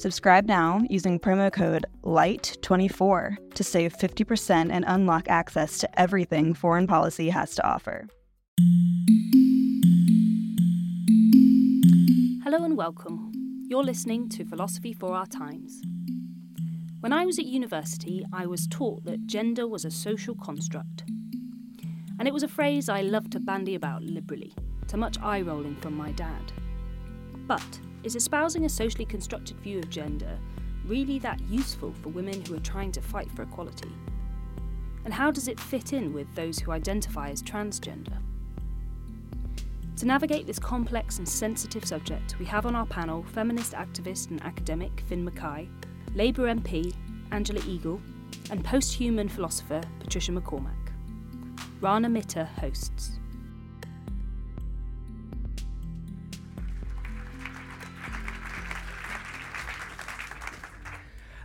Subscribe now using promo code LIGHT24 to save 50% and unlock access to everything foreign policy has to offer. Hello and welcome. You're listening to Philosophy for Our Times. When I was at university, I was taught that gender was a social construct. And it was a phrase I loved to bandy about liberally to much eye rolling from my dad. But is espousing a socially constructed view of gender really that useful for women who are trying to fight for equality? And how does it fit in with those who identify as transgender? To navigate this complex and sensitive subject, we have on our panel feminist activist and academic Finn Mackay, Labour MP Angela Eagle, and post human philosopher Patricia MacCormack. Rana Mitter hosts.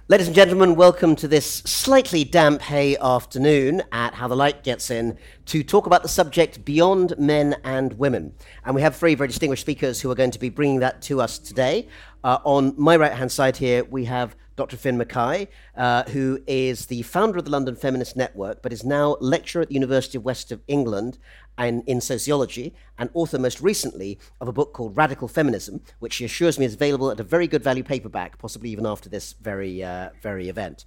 Ladies and gentlemen, welcome to this slightly damp Hay afternoon at How the Light Gets In to talk about the subject Beyond Men and Women. And we have three very distinguished speakers who are going to be bringing that to us today. Uh, on my right hand side here, we have Dr. Finn Mackay, uh, who is the founder of the London Feminist Network, but is now lecturer at the University of West of England and in sociology, and author most recently of a book called Radical Feminism, which she assures me is available at a very good value paperback, possibly even after this very, uh, very event.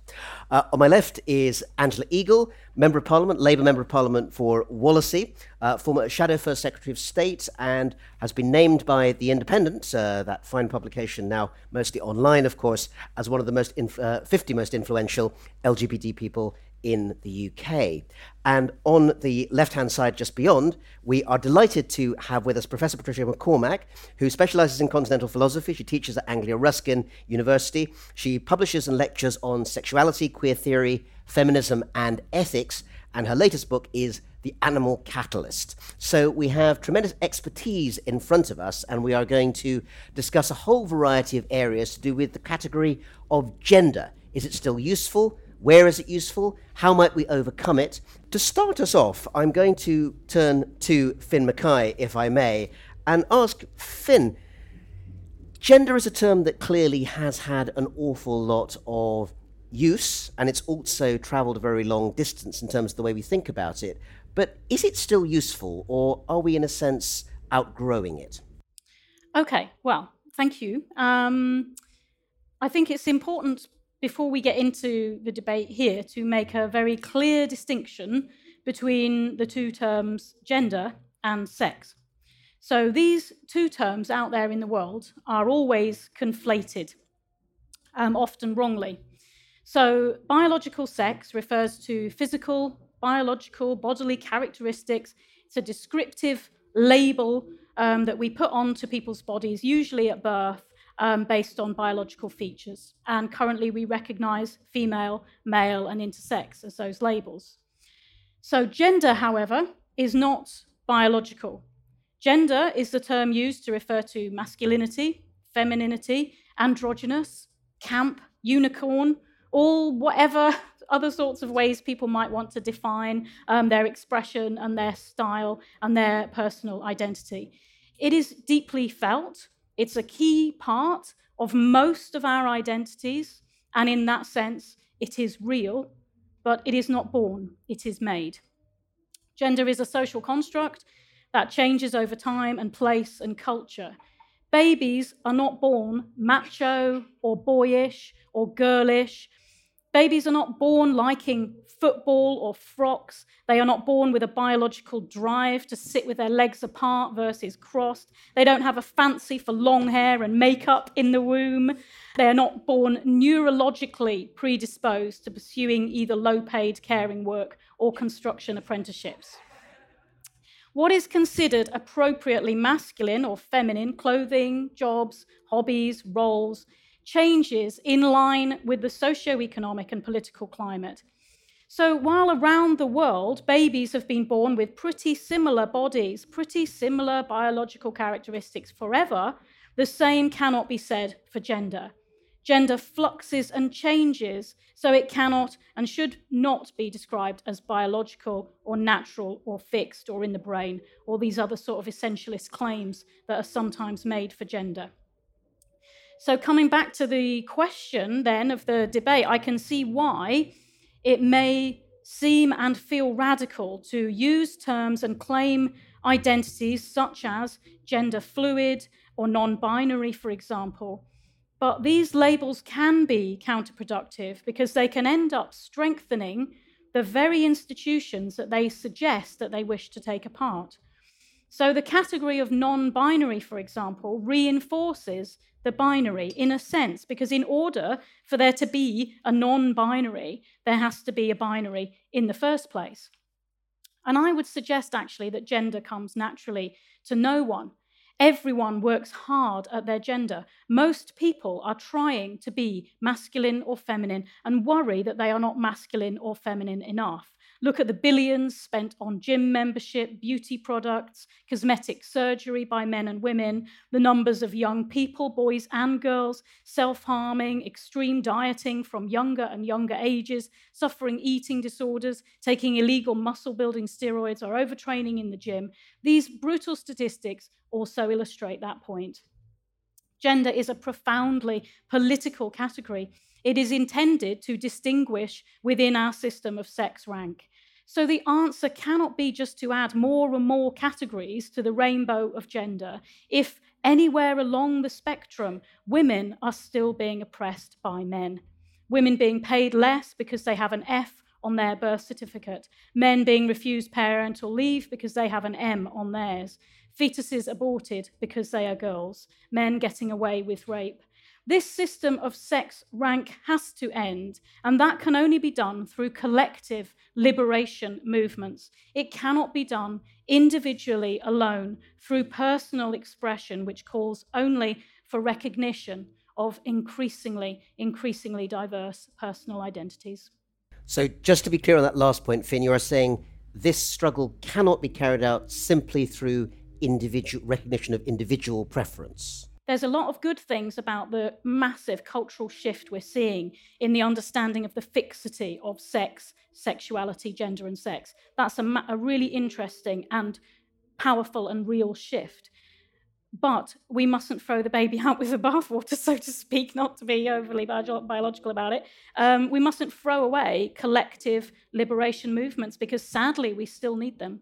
Uh, on my left is Angela Eagle, Member of Parliament, Labour Member of Parliament for Wallasey, uh, former Shadow First Secretary of State, and has been named by The Independent, uh, that fine publication now mostly online, of course, as one of the most inf- uh, 50 most influential LGBT people in the UK. And on the left hand side, just beyond, we are delighted to have with us Professor Patricia MacCormack, who specializes in continental philosophy. She teaches at Anglia Ruskin University. She publishes and lectures on sexuality, queer theory, feminism, and ethics. And her latest book is The Animal Catalyst. So we have tremendous expertise in front of us, and we are going to discuss a whole variety of areas to do with the category of gender. Is it still useful? Where is it useful? How might we overcome it? To start us off, I'm going to turn to Finn Mackay, if I may, and ask Finn. Gender is a term that clearly has had an awful lot of use, and it's also travelled a very long distance in terms of the way we think about it. But is it still useful, or are we, in a sense, outgrowing it? Okay, well, thank you. Um, I think it's important before we get into the debate here, to make a very clear distinction between the two terms gender and sex. So these two terms out there in the world are always conflated, um, often wrongly. So biological sex refers to physical, biological, bodily characteristics. It's a descriptive label um, that we put onto people's bodies, usually at birth, um, based on biological features. And currently, we recognize female, male, and intersex as those labels. So, gender, however, is not biological. Gender is the term used to refer to masculinity, femininity, androgynous, camp, unicorn, all whatever other sorts of ways people might want to define um, their expression and their style and their personal identity. It is deeply felt it's a key part of most of our identities, and in that sense, it is real, but it is not born, it is made. Gender is a social construct that changes over time and place and culture. Babies are not born macho or boyish or girlish. Babies are not born liking football or frocks. They are not born with a biological drive to sit with their legs apart versus crossed. They don't have a fancy for long hair and makeup in the womb. They are not born neurologically predisposed to pursuing either low paid caring work or construction apprenticeships. What is considered appropriately masculine or feminine clothing, jobs, hobbies, roles changes in line with the socio-economic and political climate. So while around the world babies have been born with pretty similar bodies, pretty similar biological characteristics forever, the same cannot be said for gender. Gender fluxes and changes, so it cannot and should not be described as biological or natural or fixed or in the brain, or these other sort of essentialist claims that are sometimes made for gender. So, coming back to the question then of the debate, I can see why it may seem and feel radical to use terms and claim identities such as gender fluid or non binary, for example. But these labels can be counterproductive because they can end up strengthening the very institutions that they suggest that they wish to take apart. So, the category of non binary, for example, reinforces the binary in a sense, because in order for there to be a non binary, there has to be a binary in the first place. And I would suggest actually that gender comes naturally to no one. Everyone works hard at their gender. Most people are trying to be masculine or feminine and worry that they are not masculine or feminine enough. Look at the billions spent on gym membership, beauty products, cosmetic surgery by men and women, the numbers of young people, boys and girls, self harming, extreme dieting from younger and younger ages, suffering eating disorders, taking illegal muscle building steroids, or overtraining in the gym. These brutal statistics also illustrate that point. Gender is a profoundly political category it is intended to distinguish within our system of sex rank. So the answer cannot be just to add more and more categories to the rainbow of gender if anywhere along the spectrum women are still being oppressed by men. Women being paid less because they have an F on their birth certificate, men being refused parental leave because they have an M on theirs, fetuses aborted because they are girls, men getting away with rape. This system of sex rank has to end, and that can only be done through collective liberation movements. It cannot be done individually alone through personal expression, which calls only for recognition of increasingly, increasingly diverse personal identities. So, just to be clear on that last point, Finn, you are saying this struggle cannot be carried out simply through individual recognition of individual preference there's a lot of good things about the massive cultural shift we're seeing in the understanding of the fixity of sex, sexuality, gender, and sex. That's a, ma- a really interesting and powerful and real shift. But we mustn't throw the baby out with the bathwater, so to speak, not to be overly bio- biological about it. Um, we mustn't throw away collective liberation movements because sadly we still need them.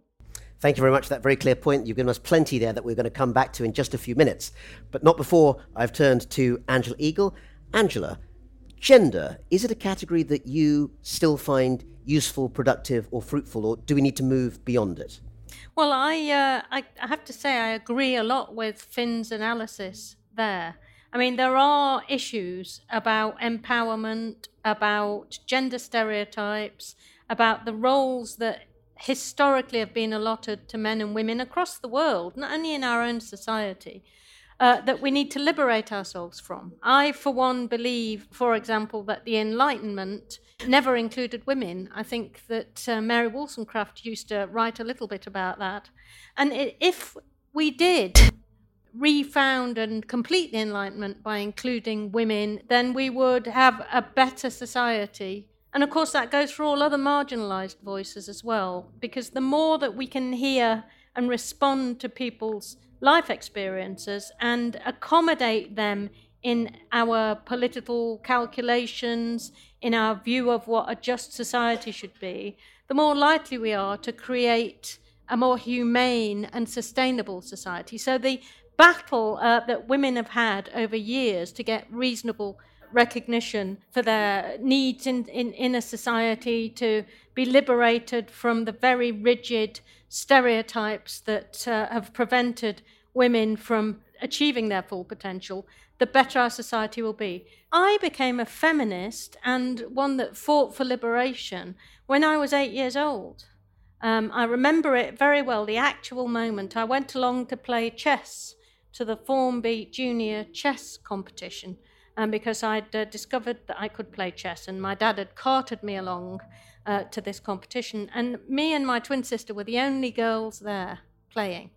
Thank you very much for that very clear point. You've given us plenty there that we're going to come back to in just a few minutes. But not before I've turned to Angela Eagle. Angela, gender, is it a category that you still find useful, productive, or fruitful, or do we need to move beyond it? Well, I, uh, I, I have to say I agree a lot with Finn's analysis there. I mean, there are issues about empowerment, about gender stereotypes, about the roles that historically have been allotted to men and women across the world, not only in our own society, uh, that we need to liberate ourselves from. I, for one, believe, for example, that the Enlightenment never included women. I think that uh, Mary Wollstonecraft used to write a little bit about that. And if we did refound and complete the Enlightenment by including women, then we would have a better society and of course, that goes for all other marginalized voices as well, because the more that we can hear and respond to people's life experiences and accommodate them in our political calculations, in our view of what a just society should be, the more likely we are to create a more humane and sustainable society. So the battle uh, that women have had over years to get reasonable recognition for their needs in, in, in a society to be liberated from the very rigid stereotypes that uh, have prevented women from achieving their full potential, the better our society will be. I became a feminist and one that fought for liberation when I was eight years old. Um, I remember it very well, the actual moment. I went along to play chess to the Formby Junior Chess Competition um, because I'd uh, discovered that I could play chess, and my dad had carted me along uh, to this competition. And me and my twin sister were the only girls there playing.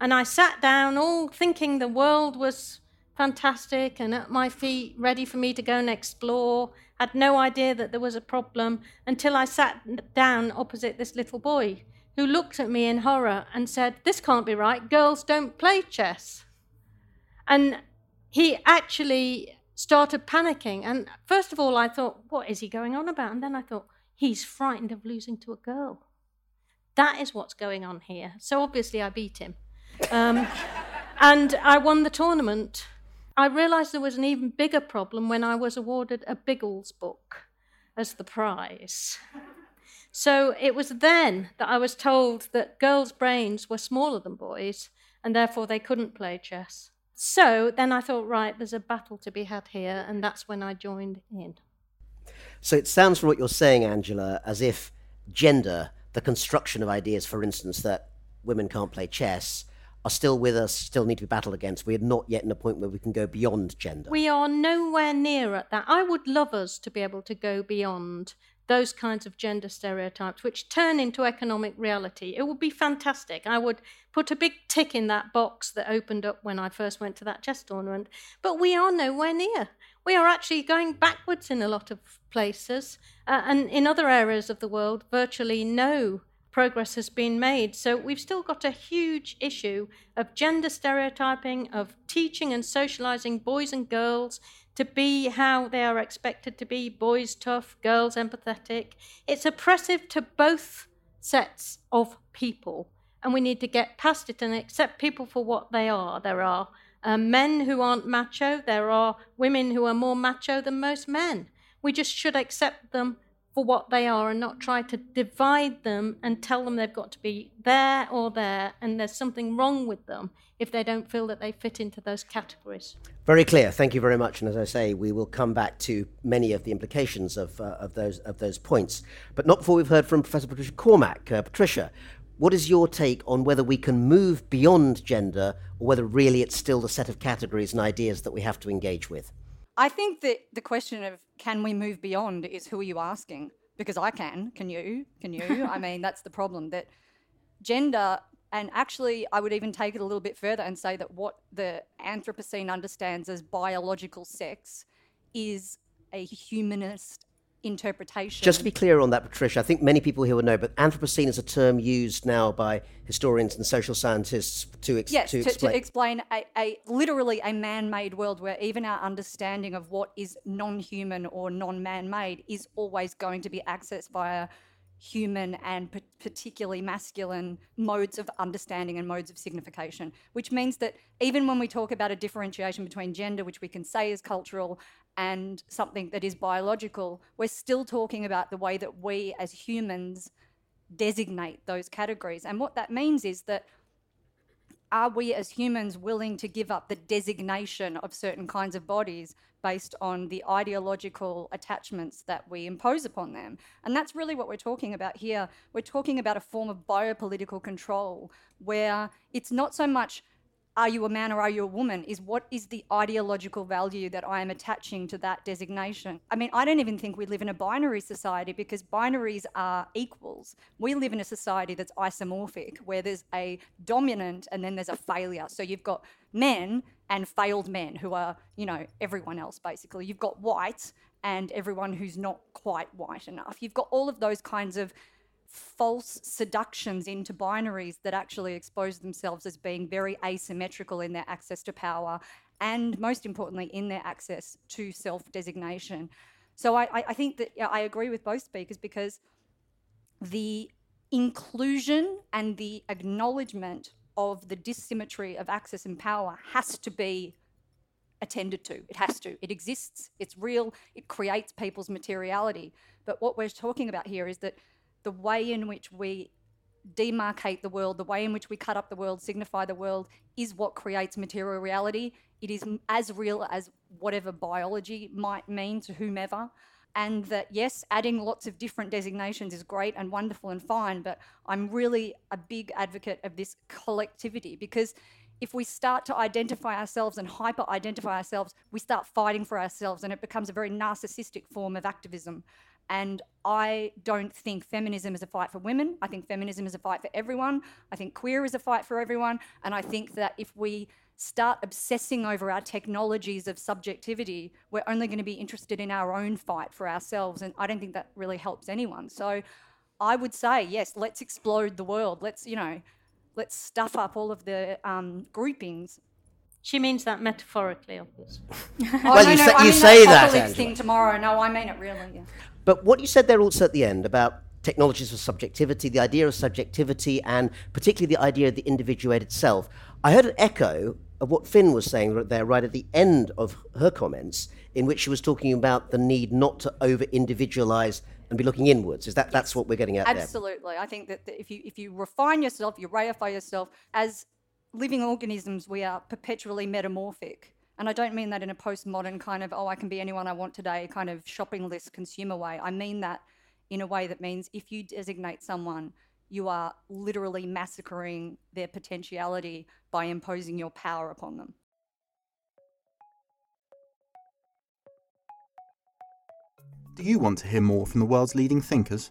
And I sat down, all thinking the world was fantastic and at my feet, ready for me to go and explore. Had no idea that there was a problem until I sat down opposite this little boy who looked at me in horror and said, This can't be right. Girls don't play chess. And he actually started panicking. And first of all, I thought, What is he going on about? And then I thought, He's frightened of losing to a girl. That is what's going on here. So obviously, I beat him. Um, and I won the tournament. I realised there was an even bigger problem when I was awarded a Biggles book as the prize. So it was then that I was told that girls' brains were smaller than boys and therefore they couldn't play chess. So then I thought, right, there's a battle to be had here, and that's when I joined in. So it sounds from what you're saying, Angela, as if gender, the construction of ideas, for instance, that women can't play chess, are still with us, still need to be battled against. We are not yet in a point where we can go beyond gender. We are nowhere near at that. I would love us to be able to go beyond those kinds of gender stereotypes, which turn into economic reality. It would be fantastic. I would put a big tick in that box that opened up when I first went to that chess tournament. But we are nowhere near. We are actually going backwards in a lot of places. Uh, and in other areas of the world, virtually no progress has been made. So we've still got a huge issue of gender stereotyping, of teaching and socializing boys and girls to be how they are expected to be boys tough, girls empathetic. It's oppressive to both sets of people. And we need to get past it and accept people for what they are. There are uh, men who aren't macho, there are women who are more macho than most men. We just should accept them for what they are and not try to divide them and tell them they've got to be there or there and there's something wrong with them if they don't feel that they fit into those categories. Very clear. Thank you very much. And as I say, we will come back to many of the implications of, uh, of, those, of those points. But not before we've heard from Professor Patricia Cormack. Uh, Patricia, what is your take on whether we can move beyond gender or whether really it's still the set of categories and ideas that we have to engage with? I think that the question of can we move beyond is who are you asking? Because I can. Can you? Can you? I mean, that's the problem that gender, and actually, I would even take it a little bit further and say that what the Anthropocene understands as biological sex is a humanist interpretation. Just to be clear on that, Patricia, I think many people here will know, but Anthropocene is a term used now by historians and social scientists to, ex- yes, to, to explain. to explain a, a literally a man-made world where even our understanding of what is non-human or non-man-made is always going to be accessed via human and p- particularly masculine modes of understanding and modes of signification, which means that even when we talk about a differentiation between gender, which we can say is cultural, and something that is biological, we're still talking about the way that we as humans designate those categories. And what that means is that are we as humans willing to give up the designation of certain kinds of bodies based on the ideological attachments that we impose upon them? And that's really what we're talking about here. We're talking about a form of biopolitical control where it's not so much are you a man or are you a woman is what is the ideological value that I am attaching to that designation. I mean, I don't even think we live in a binary society because binaries are equals. We live in a society that's isomorphic where there's a dominant and then there's a failure. So you've got men and failed men who are, you know, everyone else basically. You've got white and everyone who's not quite white enough. You've got all of those kinds of false seductions into binaries that actually expose themselves as being very asymmetrical in their access to power and most importantly in their access to self-designation so i, I think that i agree with both speakers because the inclusion and the acknowledgement of the dissymmetry of access and power has to be attended to. It has to. It exists, it's real, it creates people's materiality. But what we're talking about here is that the way in which we demarcate the world, the way in which we cut up the world, signify the world, is what creates material reality. It is as real as whatever biology might mean to whomever. And that, yes, adding lots of different designations is great and wonderful and fine, but I'm really a big advocate of this collectivity because if we start to identify ourselves and hyper identify ourselves, we start fighting for ourselves and it becomes a very narcissistic form of activism. And I don't think feminism is a fight for women. I think feminism is a fight for everyone. I think queer is a fight for everyone. And I think that if we start obsessing over our technologies of subjectivity, we're only going to be interested in our own fight for ourselves. And I don't think that really helps anyone. So I would say, yes, let's explode the world. Let's, you know, let's stuff up all of the um, groupings. She means that metaphorically, obviously. Oh, Well, no, you no, say- I you mean say that, apocalypse Angela. thing tomorrow. No, I mean it really. Yeah. But what you said there also at the end about technologies for subjectivity, the idea of subjectivity, and particularly the idea of the individuated self, I heard an echo of what Finn was saying there, right at the end of her comments, in which she was talking about the need not to over individualize and be looking inwards. Is that that's what we're getting at there? Absolutely. I think that that if you if you refine yourself, you reify yourself as living organisms, we are perpetually metamorphic. And I don't mean that in a postmodern kind of, oh, I can be anyone I want today kind of shopping list consumer way. I mean that in a way that means if you designate someone, you are literally massacring their potentiality by imposing your power upon them. Do you want to hear more from the world's leading thinkers?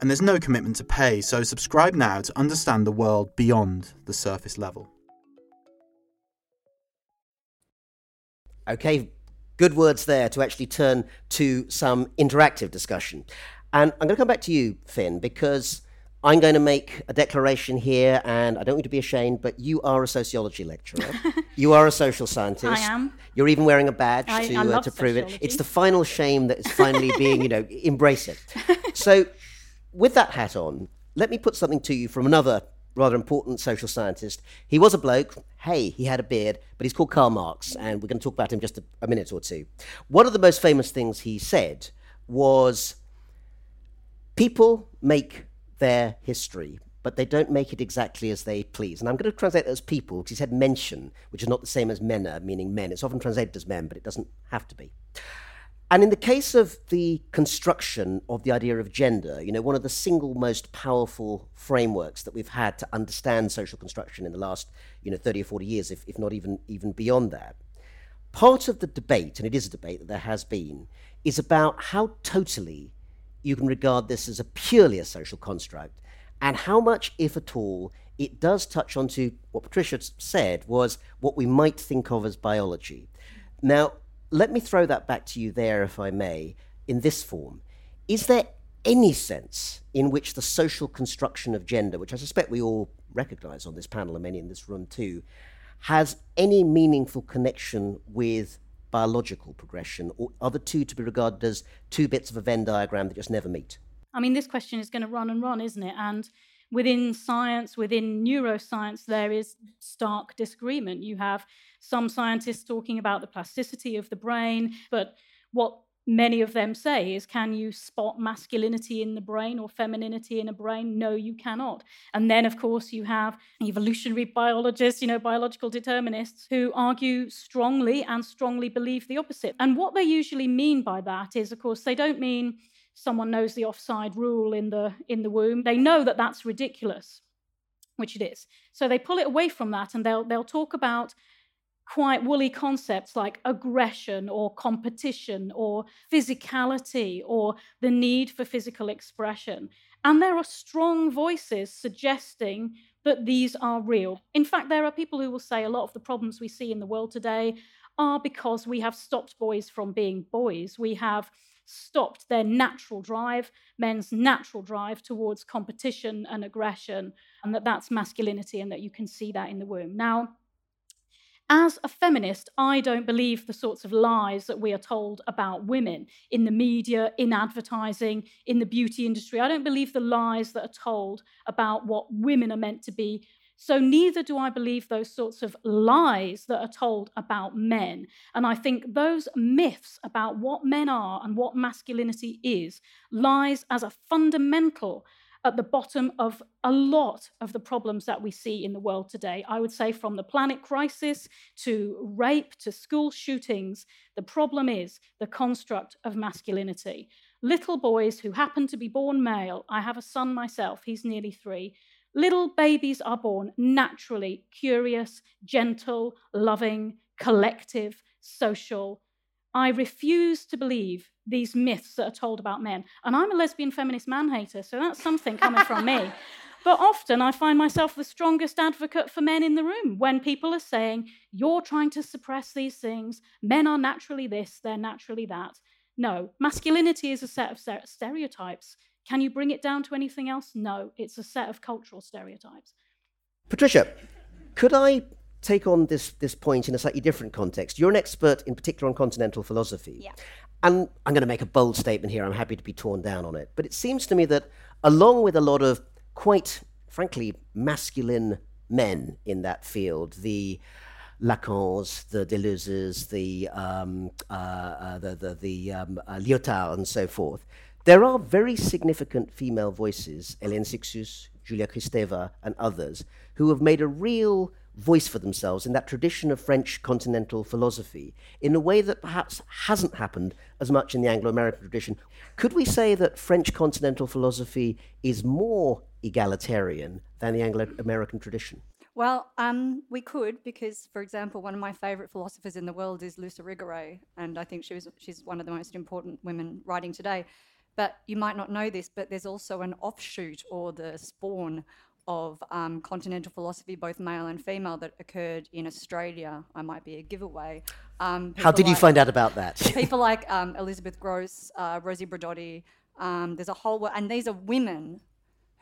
and there's no commitment to pay, so subscribe now to understand the world beyond the surface level. Okay, good words there to actually turn to some interactive discussion. And I'm going to come back to you, Finn, because I'm going to make a declaration here, and I don't want you to be ashamed, but you are a sociology lecturer. you are a social scientist. I am. You're even wearing a badge I- to, I uh, love to prove it. It's the final shame that is finally being, you know, embrace it. So, with that hat on, let me put something to you from another rather important social scientist. He was a bloke. Hey, he had a beard, but he's called Karl Marx, and we're going to talk about him just a, a minute or two. One of the most famous things he said was people make their history, but they don't make it exactly as they please. And I'm going to translate that as people, because he said Menschen, which is not the same as Männer, meaning men. It's often translated as men, but it doesn't have to be. And in the case of the construction of the idea of gender, you know, one of the single most powerful frameworks that we've had to understand social construction in the last, you know, 30 or 40 years, if, if not even, even beyond that, part of the debate, and it is a debate that there has been, is about how totally you can regard this as a purely a social construct, and how much, if at all, it does touch onto what Patricia said was what we might think of as biology. Now, let me throw that back to you there, if I may, in this form. Is there any sense in which the social construction of gender, which I suspect we all recognize on this panel and many in this room too, has any meaningful connection with biological progression, or are the two to be regarded as two bits of a Venn diagram that just never meet? I mean, this question is going to run and run, isn't it? And within science, within neuroscience, there is stark disagreement. You have some scientists talking about the plasticity of the brain, but what many of them say is can you spot masculinity in the brain or femininity in a brain? No, you cannot. And then, of course, you have evolutionary biologists, you know, biological determinists who argue strongly and strongly believe the opposite. And what they usually mean by that is, of course, they don't mean someone knows the offside rule in the in the womb. They know that that's ridiculous, which it is. So they pull it away from that and they'll they'll talk about quite woolly concepts like aggression or competition or physicality or the need for physical expression. And there are strong voices suggesting that these are real. In fact, there are people who will say a lot of the problems we see in the world today are because we have stopped boys from being boys. We have stopped their natural drive, men's natural drive towards competition and aggression, and that that's masculinity and that you can see that in the womb. Now, as a feminist, I don't believe the sorts of lies that we are told about women in the media, in advertising, in the beauty industry. I don't believe the lies that are told about what women are meant to be. So, neither do I believe those sorts of lies that are told about men. And I think those myths about what men are and what masculinity is lies as a fundamental at the bottom of a lot of the problems that we see in the world today. I would say from the planet crisis to rape to school shootings, the problem is the construct of masculinity. Little boys who happen to be born male, I have a son myself, he's nearly three. Little babies are born naturally curious, gentle, loving, collective, social. I refuse to believe these myths that are told about men. And I'm a lesbian feminist man hater, so that's something coming from me. But often I find myself the strongest advocate for men in the room when people are saying, You're trying to suppress these things. Men are naturally this, they're naturally that. No, masculinity is a set of stereotypes. Can you bring it down to anything else? No, it's a set of cultural stereotypes. Patricia, could I take on this, this point in a slightly different context? You're an expert in particular on continental philosophy. Yeah. And I'm going to make a bold statement here. I'm happy to be torn down on it. But it seems to me that, along with a lot of quite, frankly, masculine men in that field, the Lacans, the Deleuze's, the, um, uh, uh, the, the, the um, uh, Lyotard, and so forth, there are very significant female voices, Hélène Cixous, Julia Kristeva, and others, who have made a real voice for themselves in that tradition of French continental philosophy in a way that perhaps hasn't happened as much in the Anglo American tradition. Could we say that French continental philosophy is more egalitarian than the Anglo American tradition? Well, um, we could because, for example, one of my favourite philosophers in the world is Luce Irigaray, and I think she was, she's one of the most important women writing today. But you might not know this, but there's also an offshoot or the spawn of um, continental philosophy, both male and female, that occurred in Australia. I might be a giveaway. Um, How did like, you find out about that? people like um, Elizabeth Grosz, uh, Rosi Braidotti. Um, there's a whole, and these are women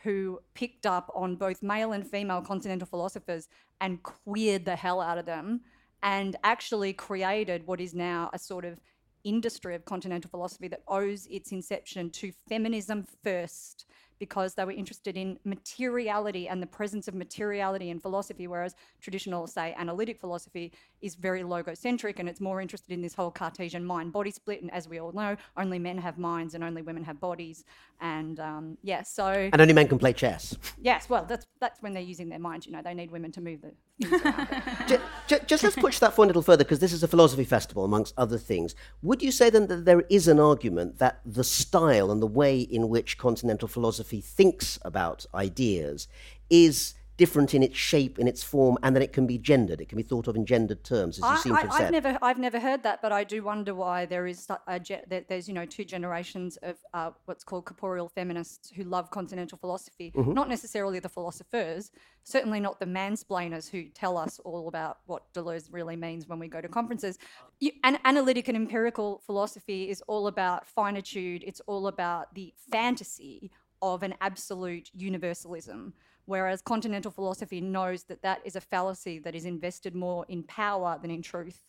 who picked up on both male and female continental philosophers and queered the hell out of them, and actually created what is now a sort of industry of continental philosophy that owes its inception to feminism first because they were interested in materiality and the presence of materiality in philosophy, whereas traditional, say, analytic philosophy is very logocentric and it's more interested in this whole Cartesian mind body split. And as we all know, only men have minds and only women have bodies. And um, yeah, so. And only men can play chess. Yes, well, that's, that's when they're using their minds, you know, they need women to move the just, just, just, let's push that point a little further because this is a philosophy festival, amongst other things. Would you say then that there is an argument that the style and the way in which continental philosophy thinks about ideas is different in its shape, in its form, and that it can be gendered. It can be thought of in gendered terms, as you I, to have. I've never, I've never heard that, but I do wonder why there is a, there's you know two generations of uh, what's called corporeal feminists who love continental philosophy. Mm-hmm. Not necessarily the philosophers, certainly not the mansplainers who tell us all about what Deleuze really means when we go to conferences. You, an analytic and empirical philosophy is all about finitude. It's all about the fantasy of an absolute universalism whereas continental philosophy knows that that is a fallacy that is invested more in power than in truth.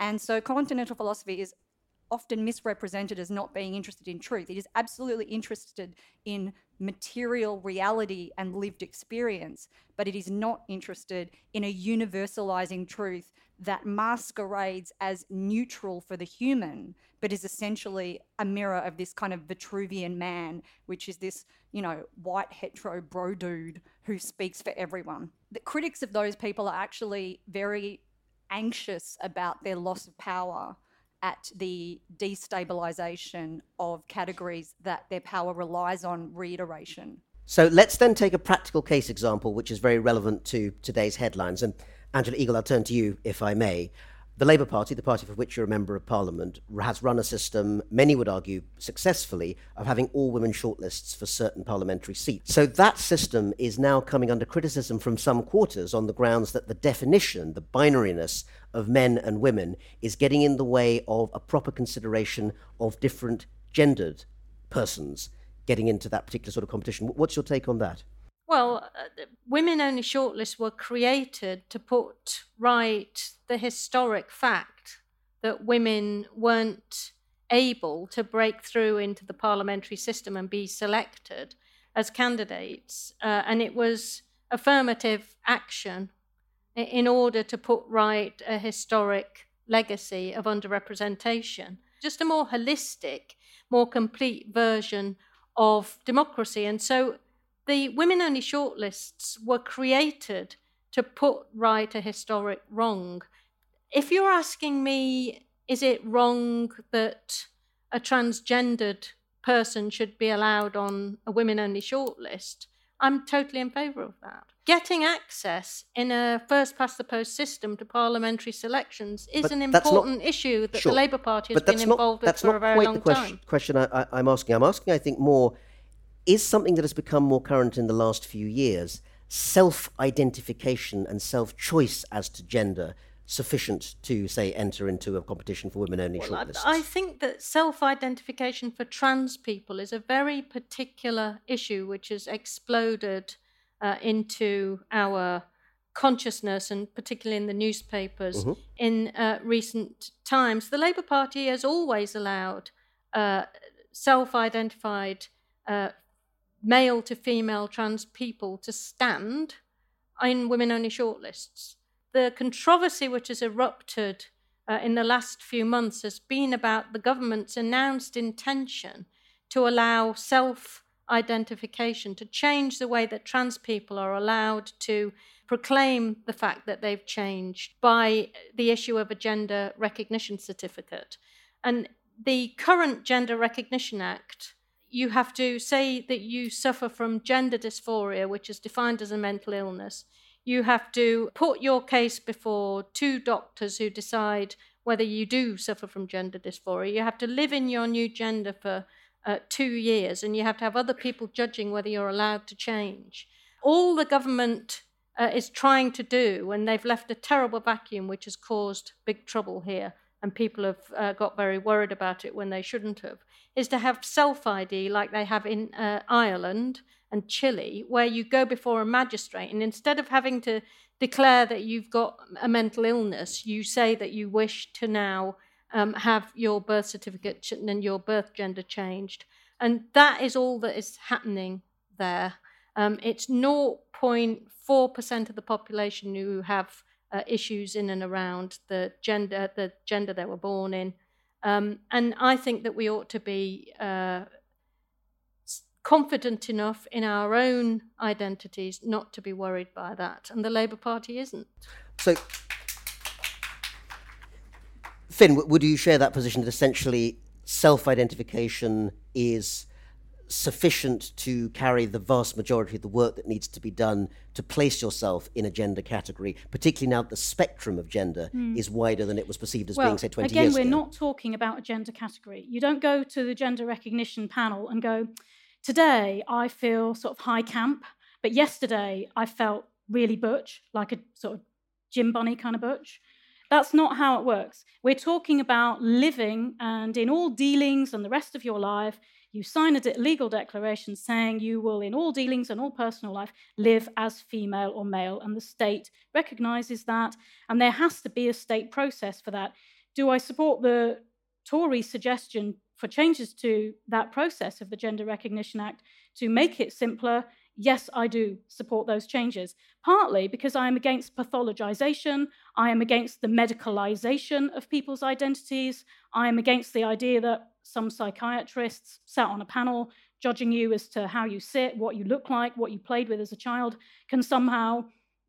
And so continental philosophy is often misrepresented as not being interested in truth. It is absolutely interested in material reality and lived experience, but it is not interested in a universalizing truth that masquerades as neutral for the human, but is essentially a mirror of this kind of Vitruvian man, which is this, you know, white hetero bro dude who speaks for everyone. The critics of those people are actually very anxious about their loss of power at the destabilization of categories that their power relies on reiteration. So let's then take a practical case example, which is very relevant to today's headlines. And Angela Eagle, I'll turn to you, if I may. The Labour Party, the party for which you're a member of parliament, has run a system, many would argue successfully, of having all women shortlists for certain parliamentary seats. So that system is now coming under criticism from some quarters on the grounds that the definition, the binariness of men and women, is getting in the way of a proper consideration of different gendered persons getting into that particular sort of competition. What's your take on that? Well, uh, women only shortlists were created to put right the historic fact that women weren't able to break through into the parliamentary system and be selected as candidates. Uh, and it was affirmative action in order to put right a historic legacy of underrepresentation. Just a more holistic, more complete version of democracy. And so the women only shortlists were created to put right a historic wrong. If you're asking me, is it wrong that a transgendered person should be allowed on a women only shortlist? I'm totally in favour of that. Getting access in a first past the post system to parliamentary selections is But an that's not- important issue that Sure. the Labour Party has been that's not, involved with for a very quite long the question, time. question I, I, I'm asking. I'm asking, I think, more is something that has become more current in the last few years self identification and self choice as to gender sufficient to, say, enter into a competition for women only Well, I- shortlists? I think that self identification for trans people is a very particular issue which has exploded uh, into our consciousness and particularly in the newspapers Mhm. in uh, recent times. The Labour Party has always allowed uh, self identified uh, male to female trans people to stand in women only shortlists. The controversy which has erupted uh, in the last few months has been about the government's announced intention to allow self identification, to change the way that trans people are allowed to proclaim the fact that they've changed by the issue of a gender recognition certificate. And the current Gender Recognition Act, you have to say that you suffer from gender dysphoria, which is defined as a mental illness. You have to put your case before two doctors who decide whether you do suffer from gender dysphoria. You have to live in your new gender for uh, two years, and you have to have other people judging whether you're allowed to change. All the government uh, is trying to do, and they've left a terrible vacuum which has caused big trouble here, and people have uh, got very worried about it when they shouldn't have, is to have self ID like they have in uh, Ireland and Chile, where you go before a magistrate, and instead of having to declare that you've got a mental illness, you say that you wish to now um, have your birth certificate and your birth gender changed. And that is all that is happening there. Um, it's 0.4% of the population who have uh, issues in and around the gender, the gender they were born in. Um, and I think that we ought to be uh, confident enough in our own identities not to be worried by that. And the Labour Party isn't. So, Finn, would you share that position that essentially self identification is sufficient to carry the vast majority of the work that needs to be done to place yourself in a gender category, particularly now that the spectrum of gender hmm. is wider than it was perceived as well, being, say, 20 again, years we're not talking about a gender category. You don't go to the gender recognition panel and go, today I feel sort of high camp, but yesterday I felt really butch, like a sort of Jim Bunny kind of butch. That's not how it works. We're talking about living and in all dealings and the rest of your life, you sign a de- legal declaration saying you will, in all dealings and all personal life, live as female or male, and the state recognizes that, and there has to be a state process for that. Do I support the Tory suggestion for changes to that process of the Gender Recognition Act to make it simpler? Yes, I do support those changes. Partly because I am against pathologization, I am against the medicalization of people's identities, I am against the idea that some psychiatrists sat on a panel judging you as to how you sit, what you look like, what you played with as a child, can somehow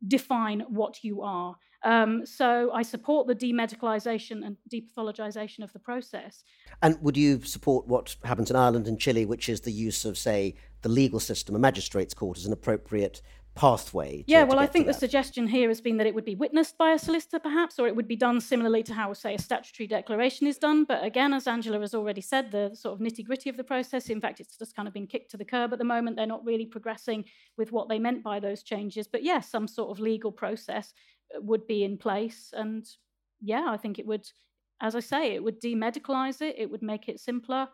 define what you are. Um, so I support the demedicalization and depathologization of the process. And would you support what happens in Ireland and Chile, which is the use of, say, the legal system, a magistrate's court, as an appropriate pathway. To, yeah, to well, I think the that. suggestion here has been that it would be witnessed by a solicitor, perhaps, or it would be done similarly to how, say, a statutory declaration is done. But again, as Angela has already said, the sort of nitty gritty of the process, in fact, it's just kind of been kicked to the curb at the moment. They're not really progressing with what they meant by those changes. But yes, some sort of legal process uh, would be in place. And yeah, I think it would, as I say, it would demedicalise it, it would make it simpler.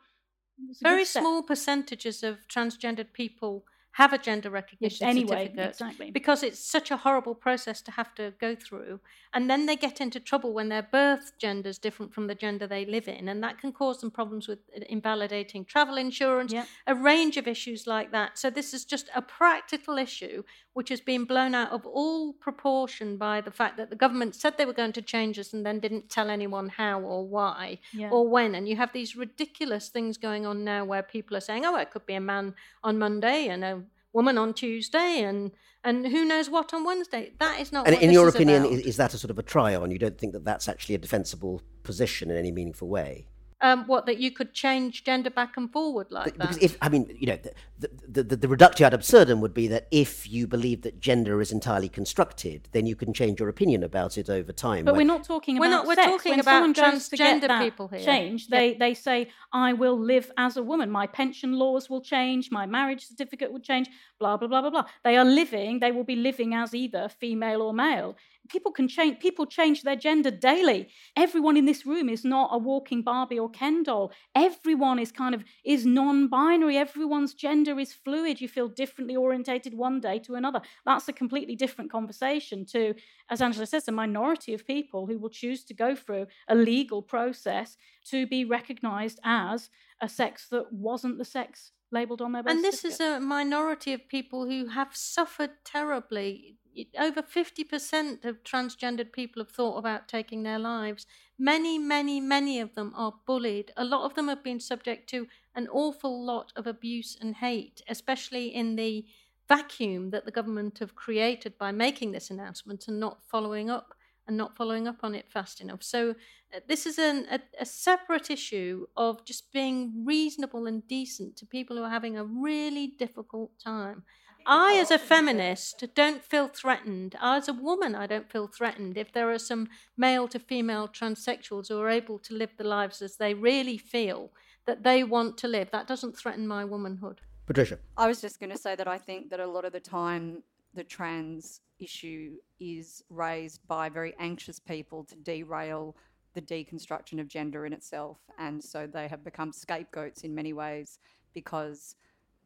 It's a good Very small percentages of transgendered people have a gender recognition anyway, certificate exactly. because it's such a horrible process to have to go through and then they get into trouble when their birth gender is different from the gender they live in and that can cause them problems with uh, invalidating travel insurance Yeah. a range of issues like that so this is just a practical issue which has been blown out of all proportion by the fact that the government said they were going to change this and then didn't tell anyone how or why Yeah. or when. And you have these ridiculous things going on now where people are saying, oh, it could be a man on Monday and a woman on Tuesday and, and who knows what on Wednesday. That is not And in your opinion, about. is, is that a sort of a try on? You don't think that that's actually a defensible position in any meaningful way? Um, what, that you could change gender back and forward like Be- Because that? if I mean, you know, the, the, the, the reductio ad absurdum would be that if you believe that gender is entirely constructed, then you can change your opinion about it over time. But When- we're not talking We're about not- we're sex. talking when about someone goes to get transgender people here. Change. They they say, "I will live as a woman. My pension laws will change. My marriage certificate will change. Blah blah blah blah blah." They are living. They will be living as either female or male. People can change. People change their gender daily. Everyone in this room is not a walking Barbie or Ken doll. Everyone is kind of is non-binary. Everyone's gender is fluid. You feel differently orientated one day to another. That's a completely different conversation to, as Angela says, a minority of people who will choose to go through a legal process to be recognised as a sex that wasn't the sex labelled on their birth And this is a minority of people who have suffered terribly. Over 50% of transgendered people have thought about taking their lives. Many, many, many of them are bullied. A lot of them have been subject to an awful lot of abuse and hate, especially in the vacuum that the government have created by making this announcement and not following up and not following up on it fast enough. So uh, this is an, a, a separate issue of just being reasonable and decent to people who are having a really difficult time. I, as a feminist, don't feel threatened. As a woman, I don't feel threatened if there are some male to female transsexuals who are able to live the lives as they really feel that they want to live. That doesn't threaten my womanhood. Patricia, I was just going to say that I think that a lot of the time the trans issue is raised by very anxious people to derail the deconstruction of gender in itself. And so they have become scapegoats in many ways because,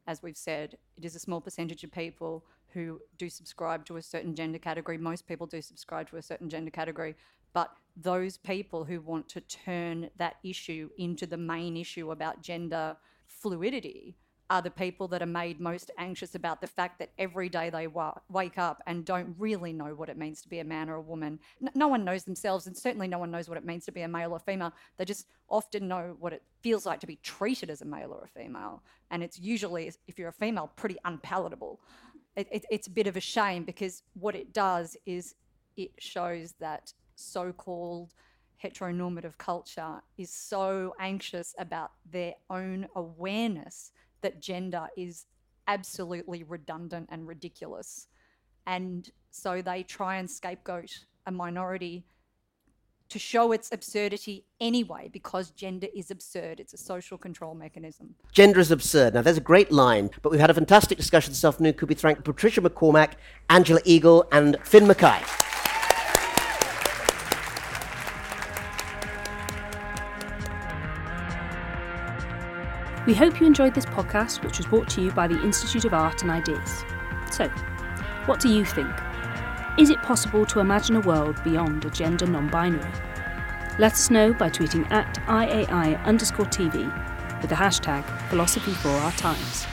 as we've said, it is a small percentage of people who do subscribe to a certain gender category. Most people do subscribe to a certain gender category. But those people who want to turn that issue into the main issue about gender fluidity are the people that are made most anxious about the fact that every day they wa- wake up and don't really know what it means to be a man or a woman. N- no one knows themselves, and certainly no one knows what it means to be a male or female. They just often know what it feels like to be treated as a male or a female. And it's usually, if you're a female, pretty unpalatable. It, it, it's a bit of a shame because what it does is it shows that so called heteronormative culture is so anxious about their own awareness that gender is absolutely redundant and ridiculous. And so they try and scapegoat a minority to show its absurdity anyway, because gender is absurd. It's a social control mechanism. gender is absurd. Now, there's a great line, but we've had a fantastic discussion this afternoon. Could we thank Patricia MacCormack, Angela Eagle, and Finn Mackay? We hope you enjoyed this podcast, which was brought to you by the Institute of Art and Ideas. So, what do you think? Is it possible to imagine a world beyond a gender non binary? Let us know by tweeting at IAI underscore TV with the hashtag philosophy for our times.